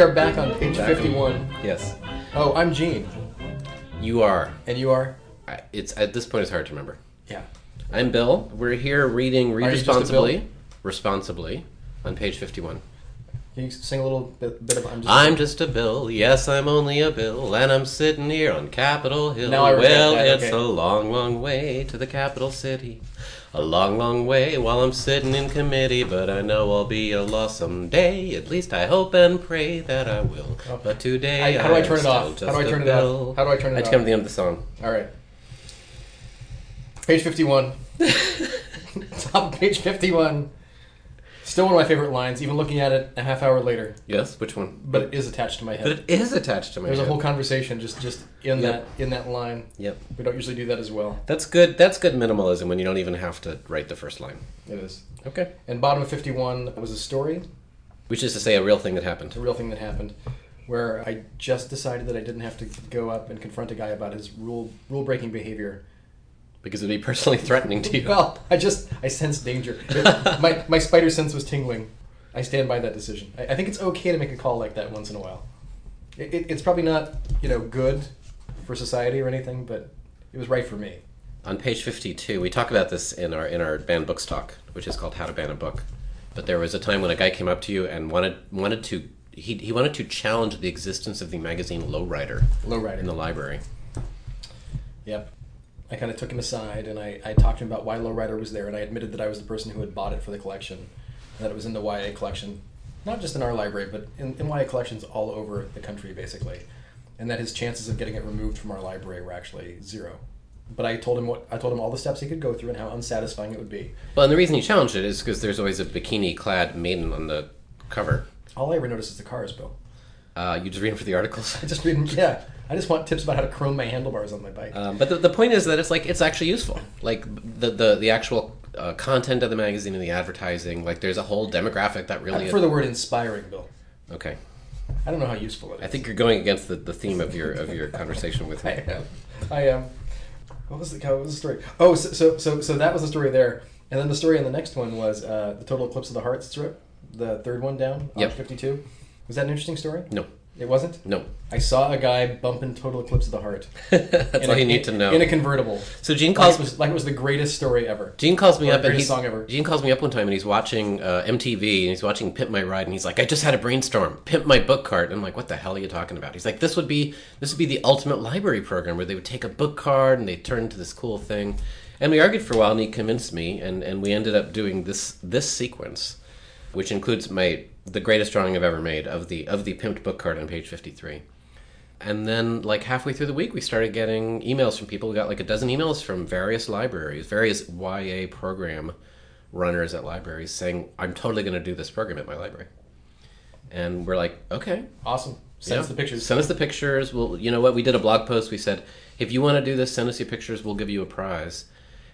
we are back on page Back. 51. Yes, Oh, I'm Gene. you are. And you are? I- It's at this point it's hard to remember. Yeah. I'm Bill. We're here reading Read Are you just a Responsibly. Responsibly on page 51. Can you sing a little bit, bit of I'm just I'm just a Bill. Yes, I'm only a Bill, and I'm sitting here on Capitol Hill. Now I regret well, that, it's okay. a long, long way to the capital city. A long, long way while I'm sitting in committee, but I know I'll be a law someday. At least I hope and pray that I will. Oh. But today, I- how do I turn it off? just How do I turn it off? How do I turn it off? I off? come to the end of the song. All right. Page 51. Top of page 51. Still one of my favorite lines, even looking at it a half hour later. Yes, which one? But it is attached to my head. But it is attached to my There's a whole conversation just just in Yep. that in that line. Yep. We don't usually do that as well. That's good. That's good minimalism when you don't even have to write the first line. It is. Okay. And bottom of 51 was a story, Which is to say, a real thing that happened. a real thing that happened, where I just decided that I didn't have to go up and confront a guy about his rule rule breaking behavior. Because it'd be personally threatening to you. Well, I just I sensed danger. my my spider sense was tingling. I stand by that decision. I, I think it's okay to make a call like that once in a while. It, it, it's probably not you know good for society or anything, but it was right for me. On page 52, we talk about this in our in our banned books talk, which is called How to Ban a Book. But there was a time when a guy came up to you and wanted wanted to he, he wanted to challenge the existence of the magazine Lowrider Lowrider. in the library. Yep. I kind of took him aside and I, I talked to him about why Lowrider was there, and I admitted that I was the person who had bought it for the collection, and that it was in the YA collection, not just in our library, but in, in YA collections all over the country, basically, and that his chances of getting it removed from our library were actually zero. But I told him what I told him all the steps he could go through and how unsatisfying it would be. Well, and the reason he challenged it is because there's always a bikini-clad maiden on the cover. All I ever notice is the cars, Bill. Uh, you just read them for the articles. I just read, them. yeah. I just want tips about how to chrome my handlebars on my bike. Um, but the, the point is that it's like it's actually useful. Like the the, the actual uh, content of the magazine and the advertising. Like there's a whole demographic that I really. prefer the word inspiring, Bill. okay, I don't know how useful it is. I think you're going against the, the theme of your of your conversation with me. I am. I am. What was the what was the story? Oh, so so so, so that was the story there, and then the story on the next one was uh, the total eclipse of the heart strip, the third one down, Yep. fifty-two. Was that an interesting story? No, It wasn't. no, I saw a guy bumping total eclipse of the heart. that's all a- you need to know. In a convertible. so Gene Like calls it was like it was the greatest story ever. Gene calls me up and he's song ever. Gene calls me up one time and he's watching uh, MTV and he's watching Pimp My Ride and he's like, I just had a brainstorm, Pimp My Book cart. And I'm like, what the hell are you talking about? He's like, this would be this would be the ultimate library program where they would take a book cart and they turn into this cool thing. And we argued for a while and he convinced me and, and we ended up doing this this sequence, which includes my the greatest drawing I've ever made of the of the pimped book cart on page 53. And then, like halfway through the week, we started getting emails from people. We got like a dozen emails from various libraries, various YA program runners at libraries saying, I'm totally going to do this program at my library. And we're like, okay. Awesome. Send us the pictures. Send us the pictures. Well, you know what? We did a blog post. We said, if you want to do this, send us your pictures. We'll give you a prize.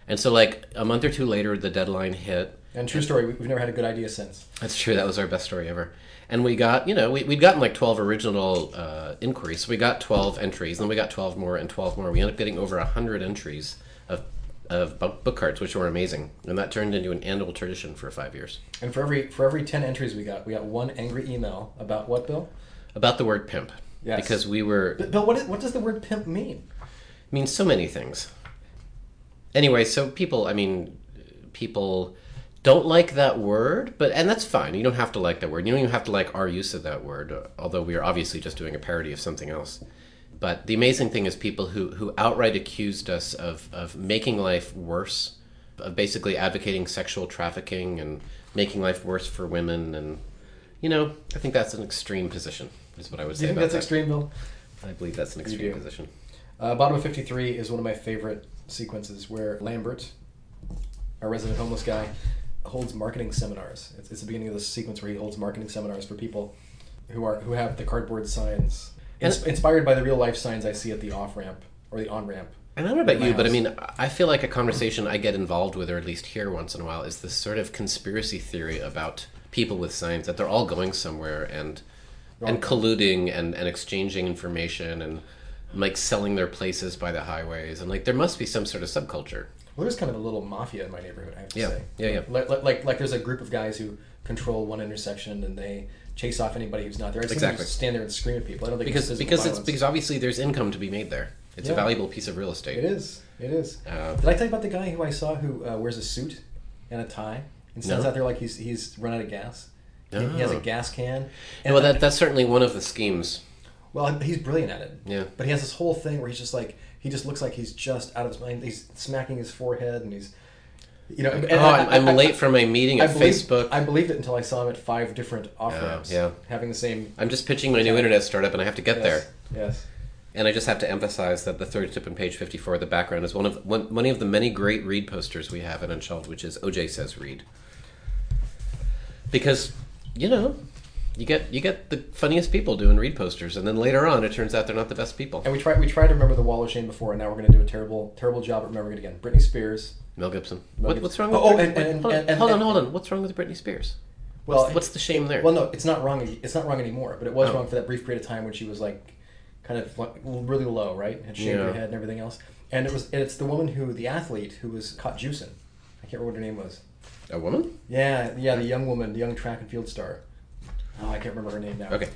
And so, like a month or two later, the deadline hit. And true story, we- we've never had a good idea since. That's true. That was our best story ever. And we got, you know, we, we'd gotten like 12 original uh, inquiries. So we got 12 entries, then we got 12 more and 12 more. We ended up getting over 100 entries of, of book carts, which were amazing. And that turned into an annual tradition for five years. And for every for every ten entries we got, we got one angry email about what, Bill? About the word pimp. Yes. Because we were, But Bill, what, is, what does the word pimp mean? It means so many things. Anyway, so people, I mean, people don't like that word, but and that's fine. You don't have to like that word. You don't even have to like our use of that word, although we are obviously just doing a parody of something else. But the amazing thing is people who who outright accused us of of making life worse, of basically advocating sexual trafficking and making life worse for women and you know, I think that's an extreme position. Is what I would Do say you think about that's that. extreme, Bill? I believe that's an extreme position. Uh, bottom of 53 is one of my favorite sequences where Lambert, our resident homeless guy, holds marketing seminars. It's, it's the beginning of the sequence where he holds marketing seminars for people who are who have the cardboard signs, ins- inspired by the real life signs I see at the off ramp or the on ramp. And I don't know about you, but I mean, I feel like a conversation I get involved with, or at least hear once in a while, is this sort of conspiracy theory about people with signs that they're all going somewhere and and colluding and, and exchanging information and like selling their places by the highways and like there must be some sort of subculture. Well, there's kind of a little mafia in my neighborhood. I have to Yeah, say. yeah, yeah. Like, like, like, like, there's a group of guys who control one intersection, and they chase off anybody who's not there. I Exactly. just stand there and scream at people. I don't think because it's because physical it's because obviously there's income to be made there. It's a valuable piece of real estate. it is. It is. Uh, Did I tell you about the guy who I saw who uh, wears a suit and a tie and stands No. out there like he's he's run out of gas? He, he has a gas can. well, that that's certainly one of the schemes. Well, he's brilliant at it. Yeah. But he has this whole thing where he's just like he just looks like he's just out of his mind. He's smacking his forehead and he's, you know. oh, I- I'm, I- I'm late for my meeting I at believed, Facebook. I believed it until I saw him at five different off Yeah, ramps. yeah. Having the same. I'm just pitching my new internet startup, and I have to get yes, there. Yes. And I just have to emphasize that the third tip in page 54, the background, is one of one, one of the many great read posters we have at Unshelved, which is OJ says read. Because, you know, you get you get the funniest people doing read posters, and then later on, it turns out they're not the best people. And we tried we tried to remember the wall of shame before, and now we're going to do a terrible terrible job at remembering it again. Britney Spears. Mel Gibson. Mel What, what's wrong with Oh, oh, Britney- and- and- hold, on, and- and- hold on, hold on. What's wrong with Britney Spears? Well, what's, what's the shame there? Well, no, it's not wrong. It's not wrong anymore. But it was Oh. wrong for that brief period of time when she was like, kind of really low, right? Had shaved her head and everything else. And it was it's the woman who the athlete who was caught juicing. I can't remember what her name was. A woman? Yeah, yeah, the young woman, the young track and field star. Oh, I can't remember her name now. Okay.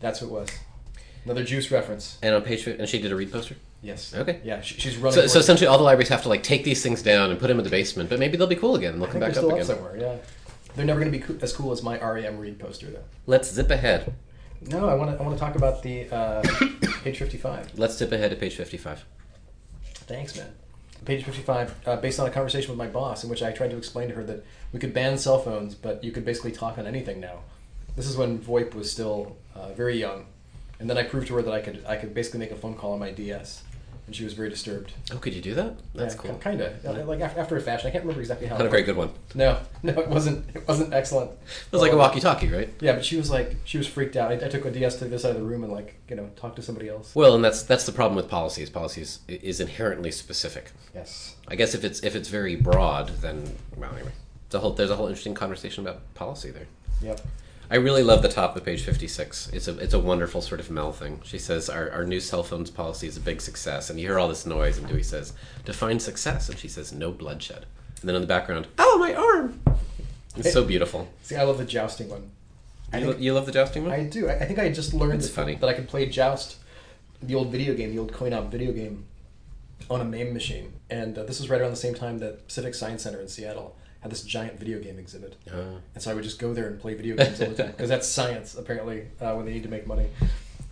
that's who it was. Another juice reference. And on page, fif- and she did a read poster. Yes. Okay. Yeah, she, she's running. So, so essentially, all the libraries have to like take these things down and put them in the basement, but maybe they'll be cool again. and They'll I come think back they're up still again. up somewhere. Yeah, they're never going to be as cool as my REM read poster, though. Let's zip ahead. No, I want to. I want to talk about the uh, page fifty-five. Let's zip ahead to page fifty-five. Thanks, man. Page 55, uh, based on a conversation with my boss, in which I tried to explain to her that we could ban cell phones, but you could basically talk on anything now. This is when VoIP was still uh, very young, and then I proved to her that I could I could basically make a phone call on my DS, and she was very disturbed. Oh, could you do that? That's yeah, cool. Kind of like after, after a fashion. I can't remember exactly how. Not a very good one. No, no, it wasn't. It wasn't excellent. It was like a walkie-talkie, right? Yeah, but she was like she was freaked out. I, I took a DS to this side of the room and like you know talked to somebody else. Well, and that's that's the problem with policies. Policies is inherently specific. Yes. I guess if it's if it's very broad, then well, anyway, it's a whole there's a whole interesting conversation about policy there. Yep. I really love the top of page 56. It's a it's a wonderful sort of Mel thing. She says our, our new cell phones policy is a big success, and you hear all this noise, and Dewey says, "Define success," and she says, "No bloodshed." And then in the background, "Oh, my arm!" It's so beautiful. See, I love the jousting one. You, lo- you love the jousting one? I do. I, I think I just learned It's that, funny. that I can play Joust, the old video game, the old coin-op video game, on a MAME machine. And uh, this was right around the same time that Pacific Science Center in Seattle had this giant video game exhibit. Uh, And so I would just go there and play video games all the time because that's science apparently uh, when they need to make money.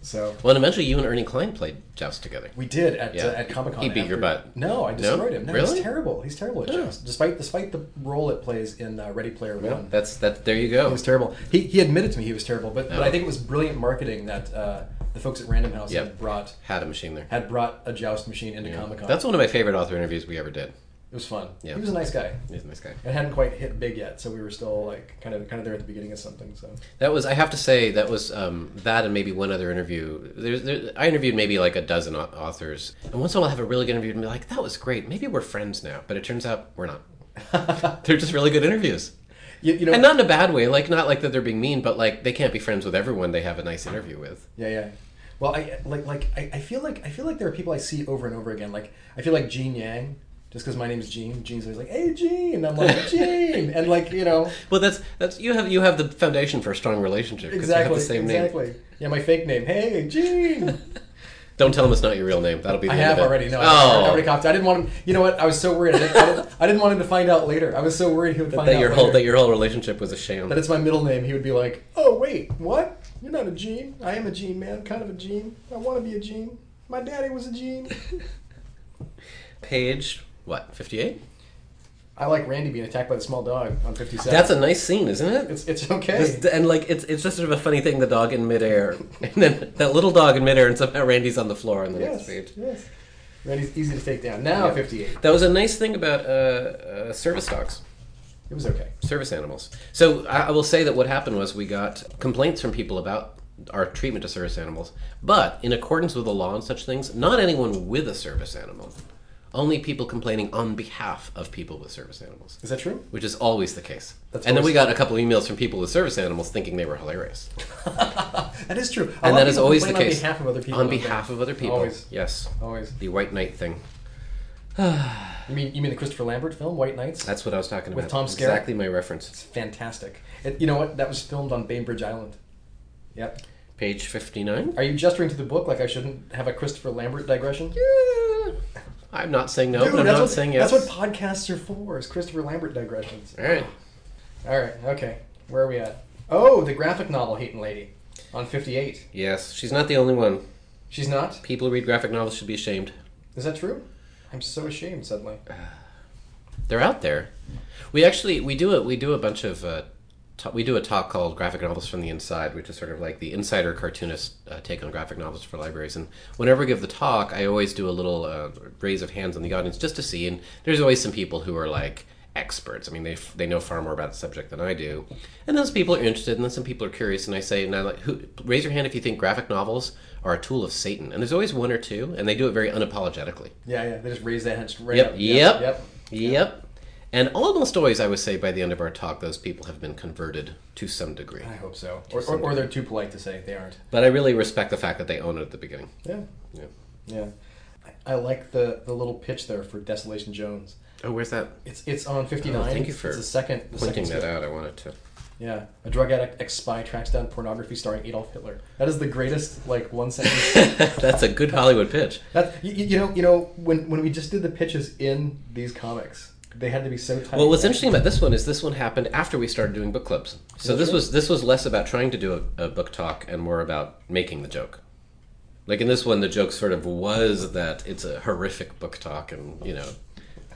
So well, and eventually you and Ernie Cline played Joust together. we did at Yeah. uh, at Comic Con. He beat your butt. No, I destroyed him. No, Really? He's terrible. He's terrible at. Joust, despite despite the role it plays in uh, Ready Player One. that's that. There you go. He was terrible. He, he admitted to me he was terrible, but, but Oh. I think it was brilliant marketing that uh, the folks at Random House Yep. had brought Had a machine there. had brought a joust machine into Yeah. Comic Con. That's one of my favorite author interviews we ever did. It was fun. Yeah. He was a nice guy. He was a nice guy. It hadn't quite hit big yet, so we were still like kind of kind of there at the beginning of something. So That was, I have to say, that was um, that and maybe one other interview. There's, there, I interviewed maybe like a dozen authors, and once in a while I have a really good interview and be like, that was great. Maybe we're friends now, but it turns out we're not. They're just really good interviews, you, you know, and not in a bad way. Like not like that they're being mean, but like they can't be friends with everyone they have a nice interview with. yeah, yeah. Well, I like like I, I feel like I feel like there are people I see over and over again. Like I feel like Gene Yang, just because my name is Gene. Gene's always like, "Hey, Gene," I'm like, "Gene," and like you know, Well, that's that's you have you have the foundation for a strong relationship. exactly, you have the same name. exactly. Yeah, my fake name. Hey, Gene. Don't tell them it's not your real name. That'll be. The I have already. No, I oh, already copied. I didn't want him. You know what? I was so worried. I didn't, I didn't, I didn't want him to find out later. I was so worried he would find out. that out your later. whole that your whole relationship was a sham. that it's my middle name. He would be like, "Oh wait, what? You're not a Gene. I am a Gene, man. Kind of a Gene. I want to be a Gene. My daddy was a Gene." Page what fifty eight? I like Randy being attacked by the small dog on 57. That's a nice scene, isn't it? It's it's okay. And like it's it's just sort of a funny thing. The dog in midair, and then that little dog in midair, and somehow Randy's on the floor on the yes, next page. yes. Randy's easy to take down. Now Yeah. 58. That was a nice thing about uh, uh, service dogs, It was okay. service animals. So I, I will say that what happened was we got complaints from people about our treatment to service animals, but in accordance with the law and such things, not anyone with a service animal, only people complaining on behalf of people with service animals. Is that true? Which is always the case. That's and then we got a couple of emails from people with service animals thinking they were hilarious. that is true. A and that is always the case. On behalf of other people. On behalf of other people. Always. Yes. Always. The white knight thing. You mean you mean the Christopher Lambert film White Knights? That's what I was talking about. With Tom Skerritt? Exactly my reference. It's fantastic. It, you know what? That was filmed on Bainbridge Island. Yep. Page 59. Are you gesturing to the book like I shouldn't have a Christopher Lambert digression? Yeah. I'm not saying no, Dude, but I'm not what, saying yes. That's what podcasts are for, is Christopher Lambert digressions. All right. All right, okay. Where are we at? Oh, the graphic novel Hating Lady on 58. Yes, she's not the only one. She's not? People who read graphic novels should be ashamed. Is that true? I'm so ashamed suddenly. They're out there. We actually we do it. we do a bunch of uh, we do a talk called Graphic Novels from the Inside, which is sort of like the insider cartoonist uh, take on graphic novels for libraries. And whenever I give the talk, I always do a little uh, raise of hands in the audience just to see. And there's always some people who are like experts. I mean, they f- they know far more about the subject than I do. And those people are interested, and then some people are curious. And I say, now, like, who, raise your hand if you think graphic novels are a tool of Satan. And there's always one or two, and they do it very unapologetically. Yeah, yeah. They just raise their hands straight Yep, up. yep, Yep. Yep. And almost always, I would say, by the end of our talk, those people have been converted to some degree. I hope so. Or, or, or they're too polite to say they aren't. But I really respect the fact that they own it at the beginning. Yeah. Yeah. Yeah. I, I like the, the little pitch there for Desolation Jones. Oh, where's that? It's it's on 59. Oh, thank you It's- for it's the second, the Pointing second that out, I wanted to. Yeah, a drug addict ex spy tracks down pornography starring Adolf Hitler. That is the greatest like one sentence. That's a good Hollywood pitch. that you, you know you know when when we just did the pitches in these comics, they had to be so tight. Well, what's interesting about this one is this one happened after we started doing book clubs. So That's this was this was less about trying to do a, a book talk and more about making the joke. Like in this one, the joke sort of was that it's a horrific book talk, and you know,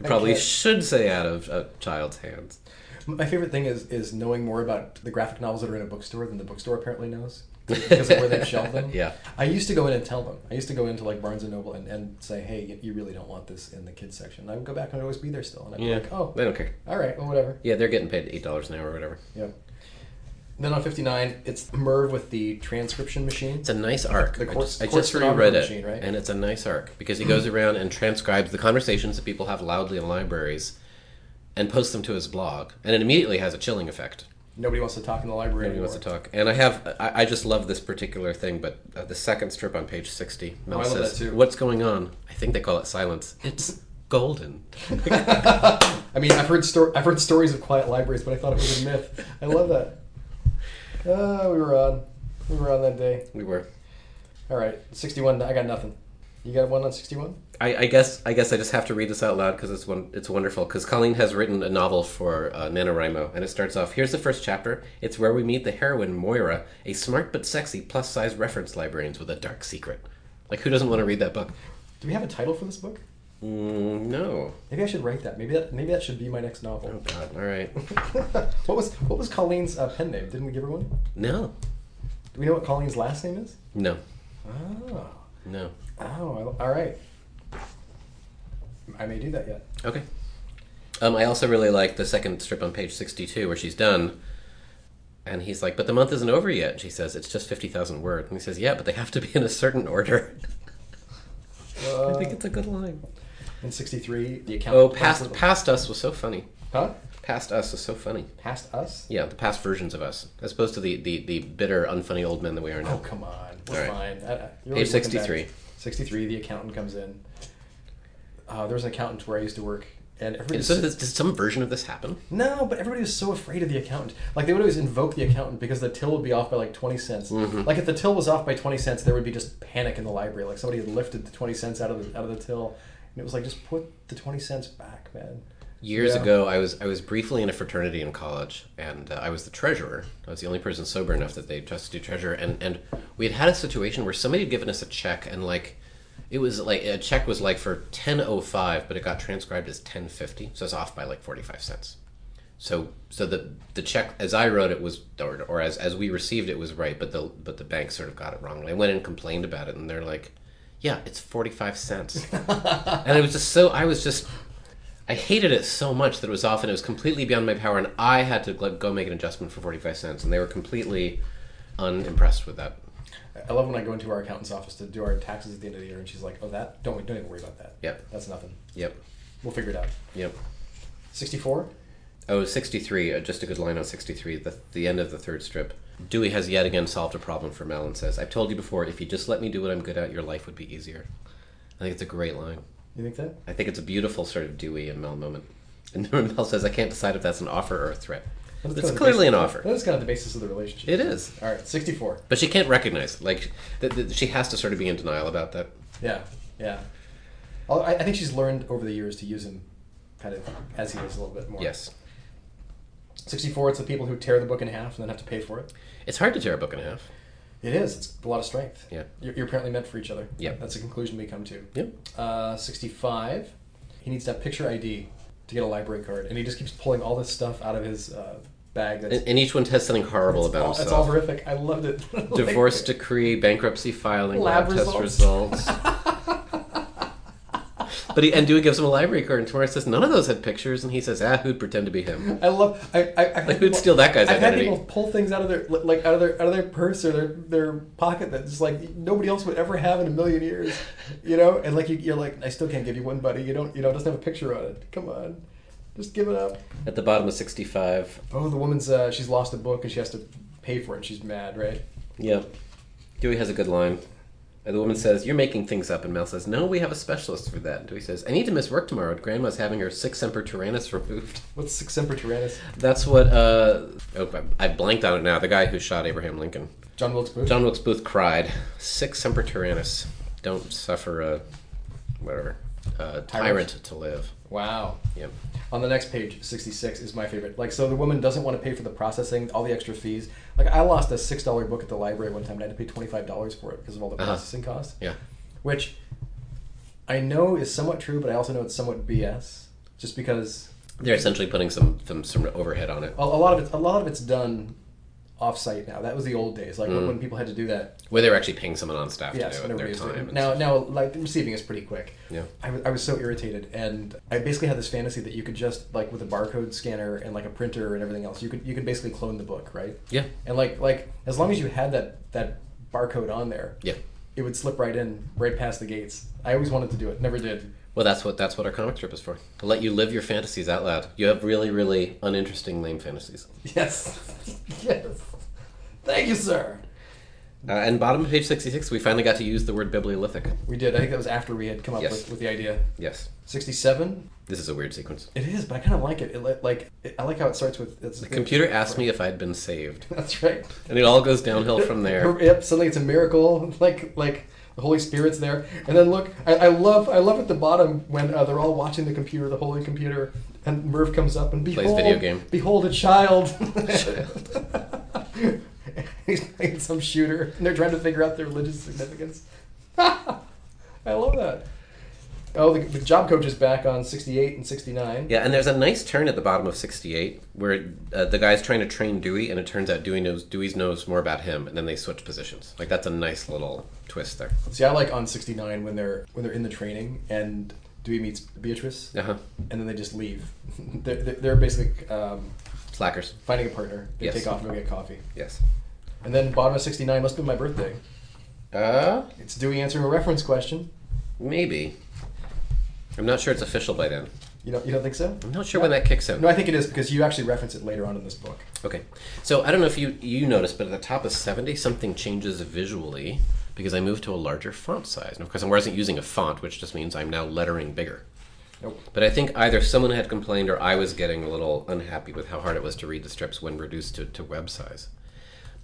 probably should say out of a child's hands. My favorite thing is is knowing more about the graphic novels that are in a bookstore than the bookstore apparently knows because of where they've shelved them. Yeah. I used to go in and tell them. I used to go into like Barnes and Noble and, and say, hey, you, really don't want this in the kids section. And I would go back and I'd always be there still, and I'd be Yeah. like, oh, They don't care. all right, well, whatever. Yeah, they're getting paid eight dollars an hour or whatever. Yeah. Then on 59, it's Merv with the transcription machine. It's a nice arc. The I court- just, I just reread it, machine, right? and it's a nice arc because he goes around and transcribes the conversations that people have loudly in libraries, and posts them to his blog, and it immediately has a chilling effect. Nobody wants to talk in the library Nobody wants to talk, and I have I, I just love this particular thing. But uh, the second strip on page sixty, Mel Oh, I love says. "What's going on?" I think they call it silence. It's golden. I mean, I've heard sto- I've heard stories of quiet libraries, but I thought it was a myth. I love that. Uh, we were on. We were on that day. we were. All right, 61. I got nothing. You got one on 61? I, I guess I guess I just have to read this out loud because it's one it's wonderful. Because Colleen has written a novel for uh, NaNoWriMo, and it starts off. Here's the first chapter. It's where we meet the heroine Moira, a smart but sexy plus size reference librarian with a dark secret. Like who doesn't want to read that book? Do we have a title for this book? Mm, no. Maybe I should write that. Maybe that maybe that should be my next novel. Oh. God. All right. what was what was Colleen's uh, pen name? Didn't we give her one? No. Do we know what Colleen's last name is? No. Oh, No. oh, all right. I may do that yet. Okay. Um, I also really like the second strip on page 62 where she's done. And he's like, but the month isn't over yet. And she says, it's just 50,000 words. And he says, yeah, but they have to be in a certain order. I think Uh, it's a good line. in 63, the account. Oh, past, past us was so funny. Huh? Past us is so funny. Past us? Yeah, the past versions of us. As opposed to the, the, the bitter, unfunny old men that we are now. Oh, come on. We're All right. fine. I- I- Page 63. 63, the accountant comes in. Uh, there was an accountant where I used to work, and everybody. So does some version of this happen? No, but everybody was so afraid of the accountant. Like they would always invoke the accountant because the till would be off by like twenty cents. Mhm. Like if the till was off by twenty cents, there would be just panic in the library. Like somebody had lifted the twenty cents out of the out of the till, and it was like just put the twenty cents back, man. Years Yeah. ago, I was I was briefly in a fraternity in college, and uh, I was the treasurer. I was the only person sober enough that they trusted to do treasurer, and and we had had a situation where somebody had given us a check, and like it was like a check was like for ten oh five, but it got transcribed as ten fifty, so it's off by like forty five cents. So so the the check as I wrote it was or, or as as we received it was right, but the but the bank sort of got it wrong. And I went and complained about it, and they're like, "Yeah, it's forty five cents," and it was just so I was just I hated it so much that it was often it was completely beyond my power, and I had to like, go make an adjustment for forty five cents, and they were completely unimpressed with that. I love when I go into our accountant's office to do our taxes at the end of the year, and she's like, "Oh, that don't don't even worry about that. Yep. That's nothing. Yep. We'll figure it out." Yep. Sixty-four. Oh, 63, uh, just a good line on 63, the, the end of the third strip. Dewey has yet again solved a problem for Mel and says, I've told you before, if you just let me do what I'm good at, your life would be easier. I think it's a great line. You think that? I think it's a beautiful sort of Dewey and Mel moment. And Mel says, "I can't decide if that's an offer or a threat." That's It's kind of clearly an offer. That is kind of the basis of the relationship. It is, All right, 64. but she can't recognize. Like, th- th- she has to sort of be in denial about that. Yeah, yeah. I, I think she's learned over the years to use him kind of as he is a little bit more. Yes, 64, it's the people who tear the book in half and then have to pay for it. it's hard to tear a book in half. It is. It's a lot of strength. Yeah. You're, you're apparently meant for each other. Yeah. That's a conclusion we come to. Yep. Uh, 65, he needs to have picture ID to get a library card. And he just keeps pulling all this stuff out of his uh, bag. That's, And, and each one has something horrible about all, himself. It's all horrific. I loved it. Divorce Like- decree, bankruptcy filing, Lab lab, test results. but he, and Dewey gives him a library card, and Tamara says none of those had pictures, and he says, "Ah, who'd pretend to be him?" I love. I, I, I've Like, who'd steal that guy's I've identity? had people pull things out of their like out of their out of their purse or their their pocket that just like nobody else would ever have in a million years, you know. And like you, you're like, I still can't give you one, buddy. You don't, you know, it doesn't have a picture on it. Come on, just give it up. At the bottom of sixty five. Oh, the woman's uh, she's lost a book and she has to pay for it. and She's mad, right? yeah, Dewey has a good line. And the woman says, "You're making things up," and Mel says, "No, we have a specialist for that." And Dewey says, "I need to miss work tomorrow. Grandma's having her sic semper tyrannis removed." What's Sic Semper Tyrannis? That's what. uh Oh, I blanked on it now. The guy who shot Abraham Lincoln. John Wilkes Booth. John Wilkes Booth cried, "Sic semper tyrannis, don't suffer a whatever a tyrant to live." Wow. Yep. On the next page, 66 is my favorite. Like, so the woman doesn't want to pay for the processing, all the extra fees. Like, I lost a $6 book at the library one time and I had to pay $25 for it because of all the Uh-huh. processing costs. Yeah. Which I know is somewhat true, but I also know it's somewhat BS. Just because They're essentially putting some some, some overhead on it, a, a lot of it's a lot of it's done off-site now. That was the old days, like when, Mm. when people had to do that. where they were actually paying someone on staff Yes, to do it. Their time. and now now like receiving is pretty quick. Yeah. I was, was so irritated, and I basically had this fantasy that you could just like with a barcode scanner and like a printer and everything else, you could you could basically clone the book, right? Yeah. And like like as long as you had that that barcode on there, Yeah. it would slip right in, right past the gates. I always wanted to do it, never did. Well, that's what that's what our comic strip is for. To let you live your fantasies out loud. You have really, really uninteresting, lame fantasies. Yes, yes. Thank you, sir. Uh, and bottom of page sixty-six, we finally got to use the word bibliolithic. We did. I think that was after we had come up Yes. with, with the idea. Yes. Sixty-seven. This is a weird sequence. It is, but I kind of like it. it li- like it, I like how it starts with. It's, The computer asked me if I'd been saved, That's right. and it all goes downhill from there. Yep. Suddenly it's a miracle. Like like the Holy Spirit's there, and then look, I, I love I love at the bottom when uh, they're all watching the computer, the holy computer, and Merv comes up and Plays behold, video game. behold a child. He's playing some shooter, and they're trying to figure out the religious significance. I love that. Oh, the, the job coach is back on 68 and 69. Yeah, and there's a nice turn at the bottom of 68 where uh, the guy's trying to train Dewey, and it turns out Dewey knows Dewey knows more about him, and then they switch positions. Like that's a nice little twist there. See, I like on 69 when they're when they're in the training and Dewey meets Beatrice, Uh huh. and then they just leave. they're, they're they're basically um, Slackers. finding a partner. They Yes. take off and go get coffee. Yes. And then bottom of 69 must be my birthday. Uh, It's Dewey answering a reference question. maybe. I'm not sure it's official by then. You don't you don't think so? I'm not sure when that kicks in. No, I think it is because you actually reference it later on in this book. Okay. So I don't know if you you noticed, but at the top of 70, something changes visually because I moved to a larger font size. And of course, I wasn't using a font, which just means I'm now lettering bigger. Nope. But I think either someone had complained or I was getting a little unhappy with how hard it was to read the strips when reduced to, to web size.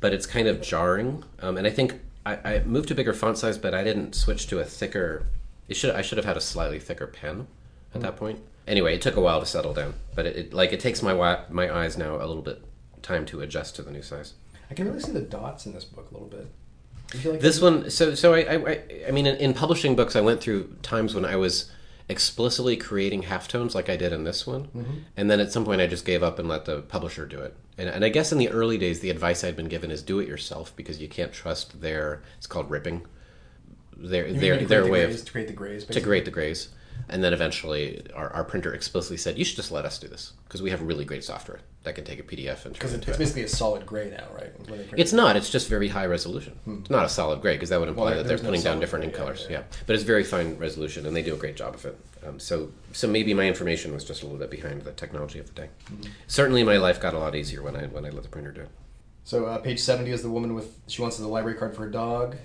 But it's kind of jarring. Um, and I think I, I moved to bigger font size, but I didn't switch to a thicker. It should I should have had a slightly thicker pen at that point. Anyway, it took a while to settle down, but it, it like it takes my my eyes now a little bit time to adjust to the new size. I can really see the dots in this book a little bit. Do you feel like This one, so so I I, I- I mean, in, in publishing books, I went through times when I was explicitly creating halftones like I did in this one, mm-hmm. and then at some point I just gave up and let the publisher do it. And, and I guess in the early days, the advice I'd been given is do it yourself because you can't trust their it's called ripping, their You their their create the way grays- of to create the grays to basically? grade the grays. And then eventually, our, our printer explicitly said, "You should just let us do this because we have really great software that can take a PDF and turn it into it's basically a solid gray now, right? When they print it's it. not. It's just very high resolution. It's not a solid gray because that would imply Well, that they're no putting down different gray, ink yeah, colors. yeah. Yeah. but it's very fine resolution, and they do a great job of it. Um, so, so maybe my information was just a little bit behind the technology of the day. Mm-hmm. Certainly, my life got a lot easier when I when I let the printer do it. So uh, page seventy is the woman with she wants the library card for her dog.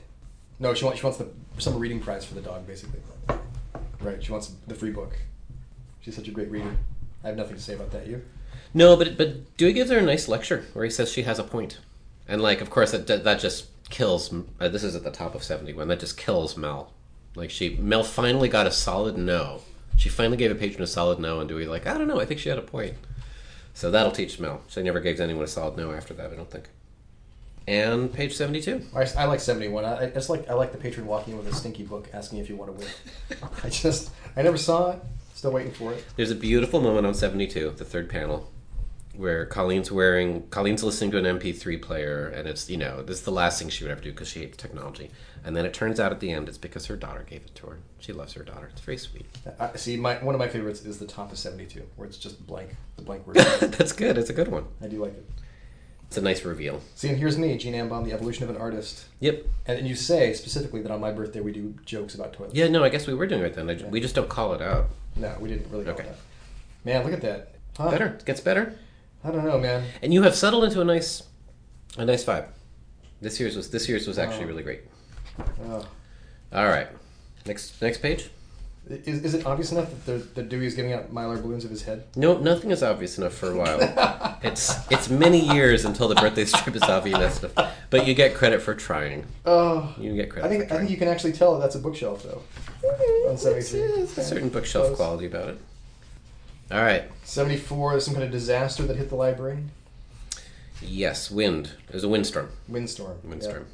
No, she wants she wants the some reading prize for the dog basically. Right. She wants the free book. She's such a great reader. I have nothing to say about that. You? No, but but Dewey gives her a nice lecture where he says she has a point. and like of course that that just kills. Uh, this is at the top of seventy one. That just kills Mel. Like she Mel finally got a solid no. She finally gave a patron a solid no, and Dewey like I don't know. I think she had a point. So that'll teach Mel. She never gave anyone a solid no after that. I don't think. And page seventy two. I, I like seventy one. I, I just like I like the patron walking in with a stinky book asking if you want to win. I just I never saw it. Still waiting for it. There's a beautiful moment on 72, the third panel, where Colleen's wearing, Colleen's listening to an MP3 player, and it's, you know, this is the last thing she would ever do because she hates technology. And then it turns out at the end it's because her daughter gave it to her. She loves her daughter. It's very sweet. I, see, my one of my favorites is the top of seventy two, where it's just blank, the blank word. That's good. It's a good one. I do like it. It's a nice reveal. See, and here's me, Gene Ambaum, the evolution of an artist. Yep. And, and you say specifically that on my birthday we do jokes about toilets. Yeah, no, I guess we were doing it then. I, Yeah. We just don't call it out. No, we didn't really Okay. Man, look at that. Huh? Better. It gets better. I don't know, man. And you have settled into a nice, a nice vibe. This year's was this year's was actually Oh. really great. Oh. All right, next next page. Is, is it obvious enough that, the, that Dewey is giving out mylar balloons of his head? No, nothing is obvious enough for a while. it's it's many years until the birthday strip is obvious enough. But you get credit for trying. Oh. You get credit. I think I think you can actually tell that that's a bookshelf though. On 73. it's a certain bookshelf Close. quality about it. All right. 74, there's some kind of disaster that hit the library. Yes, wind. There's a windstorm. Windstorm. Windstorm. Yep.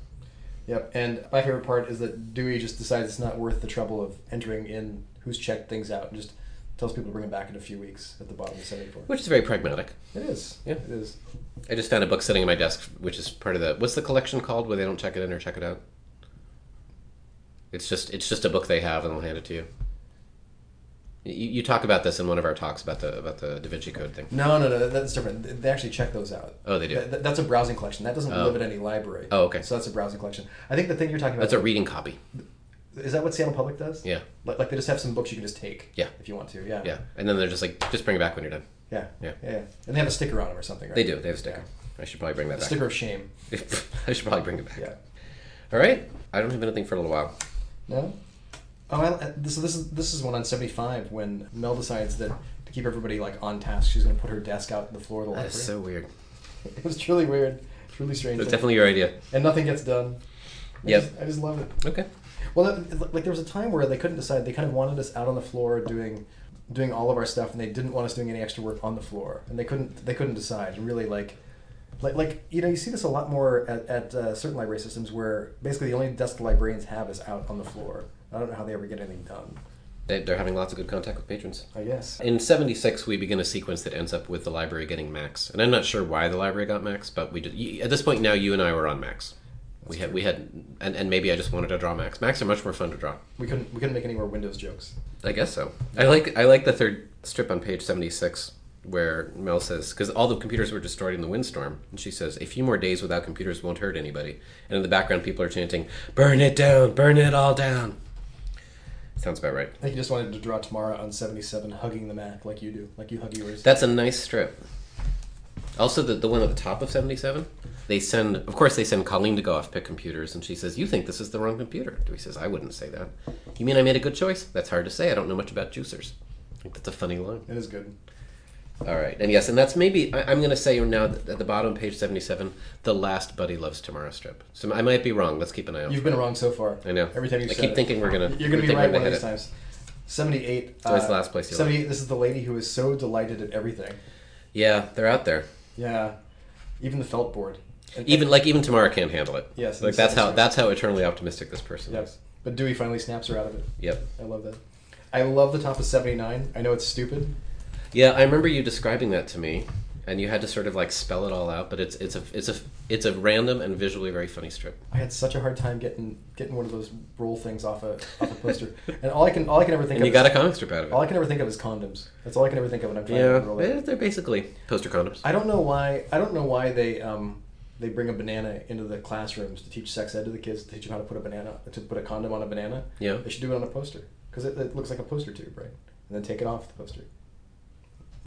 Yep. And my favorite part is that Dewey just decides it's not worth the trouble of entering in who's checked things out and just tells people to bring them back in a few weeks at the bottom of 74. Which is very pragmatic. It is. Yeah. It is. I just found a book sitting in my desk, which is part of the. What's the collection called where they don't check it in or check it out? It's just it's just a book they have and they'll hand it to you. You, you talk about this in one of our talks about the about the Da Vinci Code thing. No, no, no. That's different. They actually check those out. Oh, they do. That- that's a browsing collection. That doesn't Oh. live at any library. Oh, okay. So that's a browsing collection. I think the thing you're talking about. That's a reading copy. Is that what Seattle Public does? Yeah, Like, like they just have some books you can just take. Yeah. If you want to. Yeah. yeah. And then they're just like, just bring it back when you're done. Yeah. Yeah. Yeah. yeah. And they have a sticker on them or something, right? They do. They have a sticker. I should probably bring that A back. sticker of shame. I should probably bring it back. Yeah. All right. I don't have anything for a little while. No. Oh, I, I- this, this is this is one on seventy five when Mel decides that to keep everybody like on task, she's going to put her desk out on the floor of the That library. is so weird. It was truly weird, truly strange. It's definitely your idea. and nothing gets done. I Yep. just, I just love it. Okay. Well, that- like there was a time where they couldn't decide. They kind of wanted us out on the floor doing doing all of our stuff, and they didn't want us doing any extra work on the floor, and they couldn't they couldn't decide. And really, like like like you know, you see this a lot more at, at uh, certain library systems where basically the only desk the librarians have is out on the floor. I don't know how they ever get anything done. They, they're having lots of good contact with patrons. I guess. In 76, we begin a sequence that ends up with the library getting Macs. And I'm not sure why the library got Macs, but we did. At this point now, you and I were on Macs. we had, we had, and, and maybe I just wanted to draw Macs. Macs are much more fun to draw. We couldn't we couldn't make any more Windows jokes. I guess so. I like I like the third strip on page 76 where Mel says because all the computers were destroyed in the windstorm, and she says a few more days without computers won't hurt anybody. And in the background, people are chanting, "Burn it down! Burn it all down!" Sounds about right. I think you just wanted to draw Tamara on seventy seven hugging the Mac like you do, like you hug yours. That's a nice strip. Also, the, the one at the top of 77, they send, of course, they send Colleen to go off pick computers, and she says, You think this is the wrong computer. Dewey says, I wouldn't say that. You mean I made a good choice? That's hard to say. I don't know much about juicers. I think that's a funny line. it is good. All right. And yes, and that's maybe, I, I'm going to say now that at the bottom of page 77, the last Buddy Loves Tomorrow strip. So I might be wrong. Let's keep an eye on. You've been wrong so far. I know. Every time you I keep it. thinking we're going to You're going to be right one of these times. 78. always the uh, last place. 78, this is the lady who is so delighted at everything. Yeah, they're out there. Yeah. Even the felt board. And- Even like even Tamara can't handle it. Yes, like that's how that's how eternally optimistic this person Yep. is. But Dewey finally snaps her out of it. Yep. I love that. I love the top of 79. I know it's stupid. Yeah, I remember you describing that to me, and you had to sort of like spell it all out. But it's it's a it's a it's a random and visually very funny strip. I had such a hard time getting getting one of those roll things off a off a poster. and all I can all I can ever think And of you is, got a comic strip out of it. all. I can ever think of is condoms. That's all I can ever think of when I'm trying Yeah, to roll they're, it. they're basically poster condoms. I don't know why I don't know why they um they bring a banana into the classrooms to teach sex ed to the kids to teach them how to put a banana to put a condom on a banana. Yeah. They should do it on a poster because it, it looks like a poster tube, right? And then take it off the poster.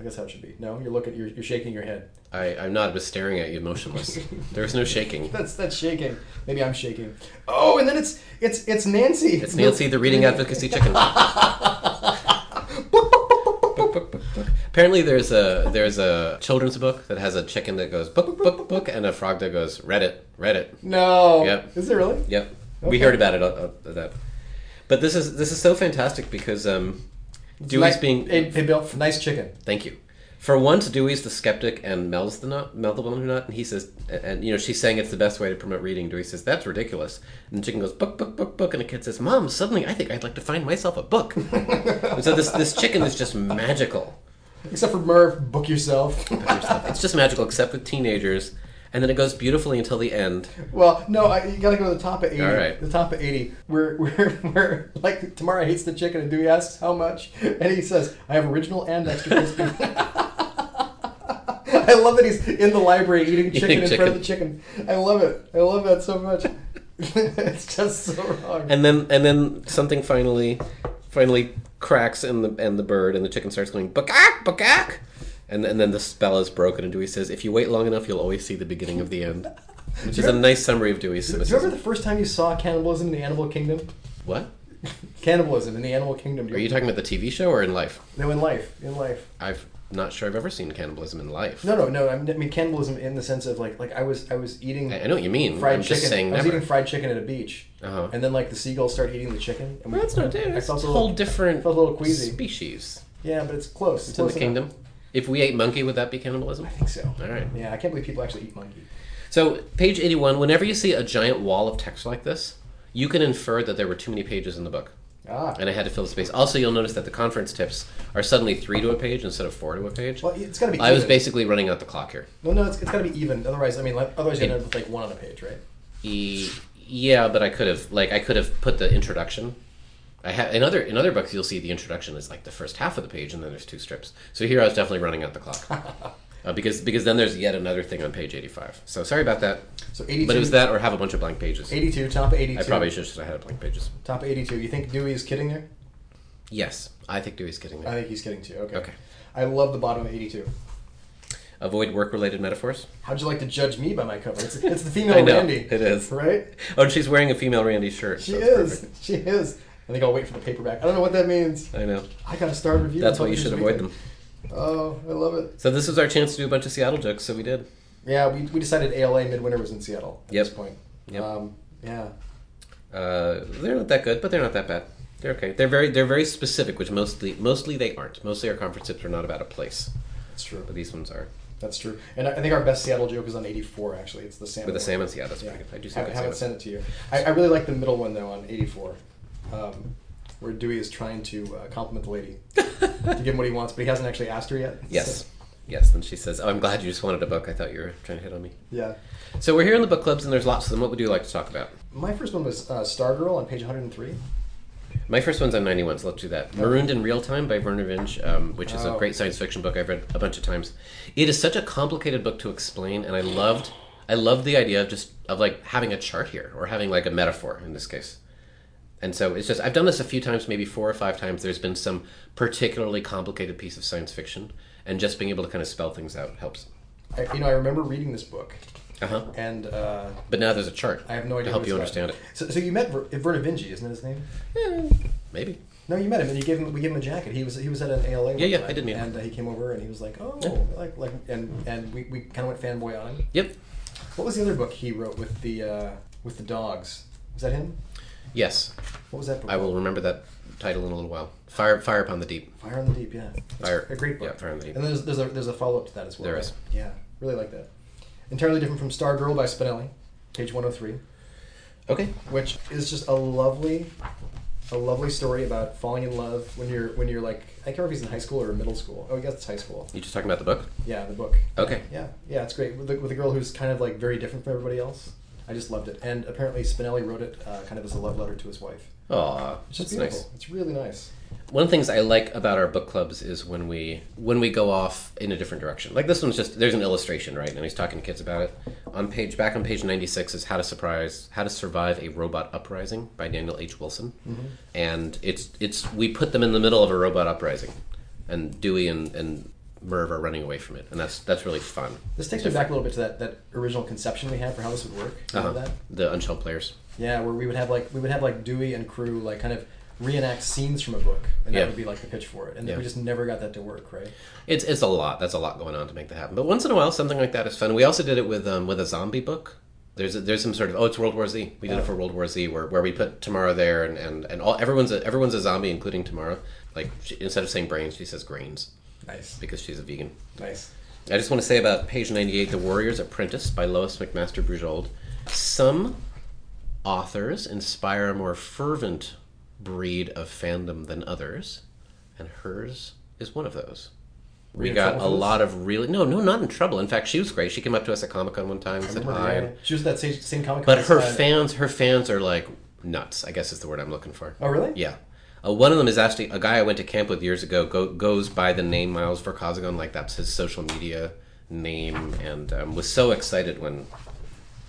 I guess how it should be. No, you're looking. You're, you're shaking your head. I I'm not. I was staring at you, motionless. There's no shaking. That's that's shaking. Maybe I'm shaking. Oh, and then it's it's it's Nancy. It's Nancy, the reading advocacy chicken. Apparently, there's a there's a children's book that has a chicken that goes book, book, book, and a frog that goes Reddit, Reddit. No. Yep. Is it really? Yep, we Okay. heard about it. Uh, uh, that, but this is this is so fantastic because um, Dewey's Ni- being Hey, hey, Bill, nice chicken. Thank you. For once, Dewey's the skeptic and Mel's the not Mel the one who not, and he says, and you know she's saying it's the best way to promote reading. Dewey says that's ridiculous, and the chicken goes book book book book, and the kid says, "Mom, suddenly I think I'd like to find myself a book." and so this this chicken is just magical. Except for Merv, book yourself. It's just magical, except with teenagers, and then it goes beautifully until the end. well, no, I, you gotta go to the top of 80. All right. The top of 80. Where, where, where, like, Tamara hates the chicken, and Dewey asks how much, and he says, I have original and extra crispy. I love that he's in the library eating chicken Eating in front of the chicken. I love it. I love that so much. it's just so wrong. And then and then something finally finally cracks in the and the bird and the chicken starts going bakak bakak and and then the spell is broken and Dewey says if you wait long enough you'll always see the beginning of the end which is a nice summary of Dewey's Do you remember the first time you saw cannibalism in the animal kingdom? What? Cannibalism in the animal kingdom. Are you talking about the TV show or in life? No, in life. In life. I've not sure I've ever seen cannibalism in life. No, no, no. I mean, cannibalism in the sense of like, like I was, I was eating I, know what you mean. fried I'm chicken. just saying I was never. eating fried chicken at a beach, Uh-huh. and then like the seagulls start eating the chicken. And Well, that's not I it. It's a felt a whole little, different felt a little queasy. species. Yeah, but it's close. It's in the enough. kingdom. If we ate monkey, would that be cannibalism? I think so. All right. Yeah, I can't believe people actually eat monkey. So, page 81, whenever you see a giant wall of text like this, you can infer that there were too many pages in the book. Ah. And I had to fill the space. Also, you'll notice that the conference tips are suddenly three to a page instead of four to a page. Well, it's got to be. I was basically running out the clock here. No, no, it's, it's got to be even. Otherwise, I mean, like, otherwise you end up with like one on a page, right? E- yeah, but I could have like I could have put the introduction. I ha- in other in other books you'll see the introduction is like the first half of the page and then there's two strips. So here I was definitely running out the clock. Uh, because because then there's yet another thing on page 85. So sorry about that. So 82. But it was that or have a bunch of blank pages. 82, top of 82. I probably should have had blank pages. Top 82. You think Dewey is kidding there? Yes, I think Dewey's kidding there. I think he's kidding too. Okay. Okay. I love the bottom of 82. Avoid work-related metaphors. How'd you like to judge me by my cover? It's, it's the female I know Randy. it is. Right? Oh, and she's wearing a female Randy shirt. She so is. perfect. She is. I think I'll wait for the paperback. I don't know what that means. I know. I got to start review. That's why you should avoid them. Oh, I love it. So this was our chance to do a bunch of Seattle jokes, so we did. Yeah, we, we decided ALA Midwinter was in Seattle at Yep. this point. Yep. Um, yeah. Uh, they're not that good, but they're not that bad. They're okay. They're very they're very specific, which mostly mostly they aren't. Mostly our conference tips are not about a place, That's true. but these ones are. That's true. And I I think our best Seattle joke is on 84, actually. It's the salmon. With the one. salmons, yeah, that's pretty good. I do I say good haven't salmon. sent it to you. I, I really like the middle one, though, on 84, um, where Dewey is trying to uh, compliment the lady to give him what he wants, but he hasn't actually asked her yet. Yes, yes. And she says, "Oh, I'm glad you just wanted a book. I thought you were trying to hit on me." Yeah. So we're here in the book clubs, and there's lots of them. What would you like to talk about? My first one was uh, Stargirl on page 103. My first one's on 91, so let's do that. Marooned in Real Time by Vernor Vinge, um, which is a Oh. great science fiction book I've read a bunch of times. It is such a complicated book to explain, and I loved, I loved the idea of just of like having a chart here or having like a metaphor in this case. And so it's just I've done this a few times, maybe four or five times. There's been some particularly complicated piece of science fiction, and just being able to kind of spell things out helps. I, you know, I remember reading this book, Uh huh. and uh, But now there's a chart. I have no idea to help you understand about. So, so you met Ver- Vinge, isn't that his name? it. Eh, maybe. No, you met him, and you gave him. We gave him a jacket. He was he was at an ALA. Yeah, yeah, time, I did meet him. And uh, he came over, and he was like, "Oh, Yeah. like like," and and we, we kind of went fanboy on him. Yep. What was the other book he wrote with the uh, with the dogs? Was that him? Yes, What was that book? I will remember that title in a little while. Fire, Fire Upon the Deep. Fire on the Deep. Yeah, It's Fire- a great book. yeah, Fire on the Deep. And there's there's a there's a follow up to that as well. There is. Yeah, really like that. Entirely different from Stargirl by Spinelli, page 103, Okay. which is just a lovely, a lovely story about falling in love when you're when you're like I can't remember if he's in high school or middle school. Oh, I guess it's high school. You just talking about the book? Yeah, the book. Okay. Yeah, yeah, it's great with the, with a girl who's kind of like very different from everybody else. I just loved it, and apparently Spinelli wrote it uh, kind of as a love letter to his wife. Aw, It's just that's beautiful. nice. It's really nice. One of the things I like about our book clubs is when we when we go off in a different direction. Like this one's just there's an illustration, right? And he's talking to kids about it. On page back on page 96 is How to Surprise How to Survive a Robot Uprising by Daniel H. Wilson. And it's it's we put them in the middle of a robot uprising. And Dewey and, and Merv are running away from it. And that's that's really fun. This takes me back a little bit to that, that original conception we had for how this would work. Uh-huh. that? The Unshelved players. Yeah, where we would have like we would have like Dewey and crew like kind of reenact scenes from a book, and that Yeah. would be like the pitch for it. And Yeah. we just never got that to work, right? It's it's a lot. That's a lot going on to make that happen. But once in a while, something like that is fun. We also did it with um, with a zombie book. There's a, there's some sort of oh it's World War Z. We did it for World War Z where, where we put Tamara there and, and, and all everyone's a, everyone's a zombie including Tamara. Like she, instead of saying brains, she says grains Nice, because she's a vegan. nice. I just want to say about page 98, The Warrior's Apprentice by Lois McMaster Bujold. Some authors inspire a more fervent breed of fandom than others, and hers is one of those. We got a lot of really no, no, not in trouble. In fact, she was great. She came up to us at Comic Con one time and said hi. yeah, she was at that same, same comic. But her fans, her fans are like nuts. I guess is the word I'm looking for. Oh, really? Yeah. Uh, one of them is actually a guy I went to camp with years ago. Go, goes by the name Miles Vorkosigan, like that's his social media name, and um, was so excited when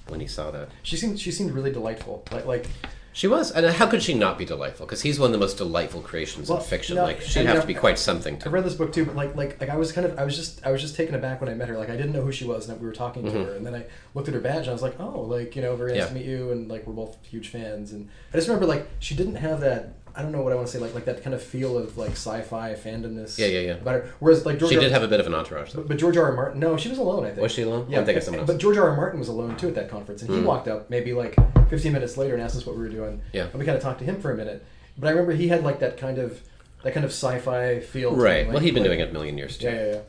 when he saw that. She seemed she seemed really delightful. Like like She was, and how could she not be delightful? Because he's one of the most delightful creations Well, in fiction. no, like she'd have to be quite something. To I read this book too, but like like like I was kind of I was just I was just taken aback when I met her. Like I didn't know who she was, and we were talking to her, and then I looked at her badge, and I was like, oh, like you know, very nice Mm-hmm. Yeah. to meet you, and like we're both huge fans. And I just remember like she didn't have that. I don't know what I want to say, like like that kind of feel of like sci-fi fandomness. Yeah, yeah, yeah. About her, whereas like George she R- did have a bit of an entourage, though. But, but George R. R. Martin, no, she was alone. I think. Was she alone? Yeah, I'm thinking someone else. But George R. R. Martin was alone too at that conference, and he Hmm. walked up maybe like 15 minutes later and asked us what we were doing. Yeah. And we kind of talked to him for a minute. But I remember he had like that kind of that kind of sci-fi feel. him, Right. like- well, he'd been like- doing it a million years too. Yeah, yeah, yeah.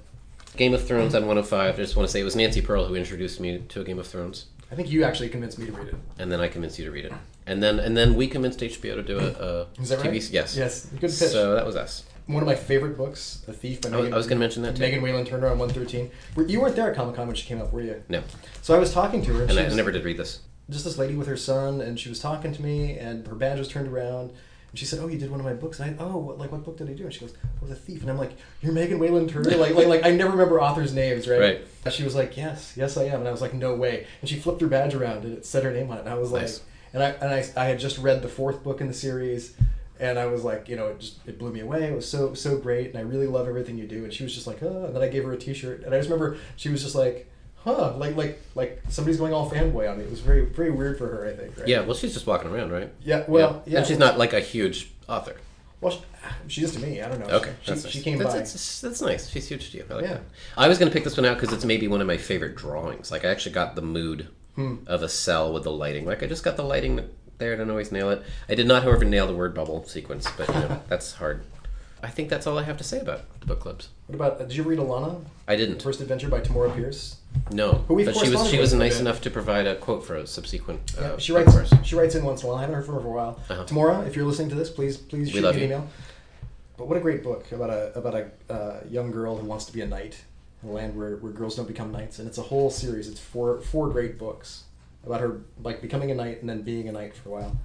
Game of Thrones on 105. I just want to say it was Nancy Pearl who introduced me to a Game of Thrones. I think you actually convinced me to read it. and then I convinced you to read it, and then and then we convinced HBO to do a, a Is that TV. right? Yes, Yes. Good pitch. So that was us. One of my favorite books, The Thief by I was, Megan. I was going to mention that too. Megan Whalen Turner on 113. Were- You weren't there at Comic Con when she came up, were you? No, So I was talking to her, and, and I, I was never did read this. just this lady with her son, and she was talking to me, and her badge was turned around, and she said, "Oh, you did one of my books." And I, "Oh, what, like what book did I do?" And she goes, "Oh, The Thief." And I'm like, "You're Megan Whalen Turner?" like, like, like I never remember authors' names, right? Right. And She was like, "Yes, yes, I am," and I was like, "No way!" And she flipped her badge around, and it said her name on it, and I was Nice. like, and I and I, I had just read the fourth book in the series. And I was like, you know, it just it blew me away. It was so so great, and I really love everything you do. And she was just like, oh. And then I gave her a T-shirt, and I just remember she was just like, huh, like like like somebody's going all fanboy on me. It was very very weird for her, I think. Right? Yeah, well, she's just walking around, right? Yeah. Well, yeah. and she's not like a huge author. Well, she, she is to me. I don't know. Okay, She, she, nice. she came that's, by. That's, that's nice. She's huge to you. I like Yeah. that. I was going to pick this one out because it's maybe one of my favorite drawings. Like I actually got the mood Hmm. of a cell with the lighting. Like I just got the lighting there. I don't always nail it. I did not, however, nail the word bubble sequence, but you know that's hard. I think that's all I have to say about the book clubs. What about? Did you read Alanna? I didn't. First Adventure by Tamora Pierce. No, Who we've but she was she was nice enough to provide a quote for a subsequent. Yeah, Uh, she writes. course. She writes in once in a while. I haven't heard from her for a while. Uh-huh. Tamora, if you're listening to this, please please shoot me an email. But what a great book about a about a uh, young girl who wants to be a knight in a land where, where girls don't become knights, and it's a whole series. It's four four great books about her like becoming a knight and then being a knight for a while.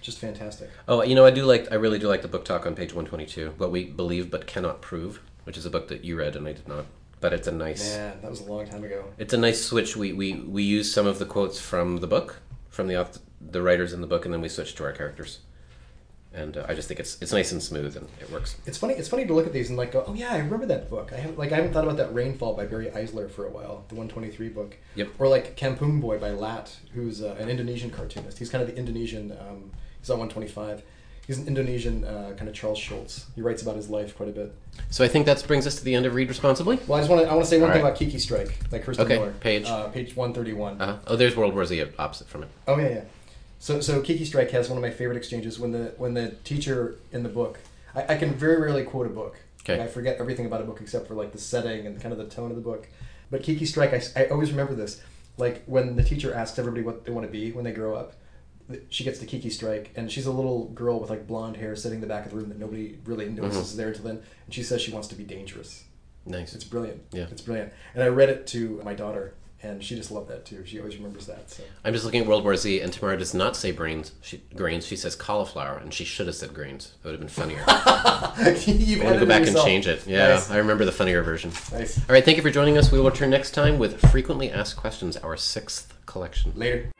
Just fantastic. Oh, you know, I do like. I really do like the book talk on page one twenty two. What we believe but cannot prove, which is a book that you read and I did not. But it's a nice. Man, that was a long time ago. It's a nice switch. We we we use some of the quotes from the book, from the the writers in the book, and then we switch to our characters. And uh, I just think it's it's nice and smooth and it works. It's funny. It's funny to look at these and like go, oh yeah, I remember that book. I haven't like I haven't thought about that Rainfall by Barry Eisler for a while, the 123 book. Yep. Or like Kampung Boy by Lat, who's uh, an Indonesian cartoonist. He's kind of the Indonesian. Um, he's on 125. He's an Indonesian uh, kind of Charles Schulz. He writes about his life quite a bit. So I think that brings us to the end of Read Responsibly. Well, I just want to I want to say one All thing right. about Kiki Strike, like Kirsten Okay, Miller. page. Uh, page 131. Uh, oh, there's World War Z opposite from it. Oh yeah, yeah. So so Kiki Strike has one of my favorite exchanges when the when the teacher in the book. I, I can very rarely quote a book. Okay. Like, I forget everything about a book except for like the setting and kind of the tone of the book. But Kiki Strike, I, I always remember this. Like when the teacher asks everybody what they want to be when they grow up, she gets the Kiki Strike, and she's a little girl with like blonde hair sitting in the back of the room that nobody really notices Mhm. is there until then. And she says she wants to be dangerous. Nice. It's brilliant. Yeah. It's brilliant. And I read it to my daughter, and she just loved that too. She always remembers that. So. I'm just looking at World War Z, and Tamara does not say brains, she, grains. She says cauliflower, and she should have said grains. That would have been funnier. You've I'm gonna go edited back and change it. Yeah, Nice. I remember the funnier version. Nice. All right, thank you for joining us. We will return next time with frequently asked questions, our sixth collection. Later.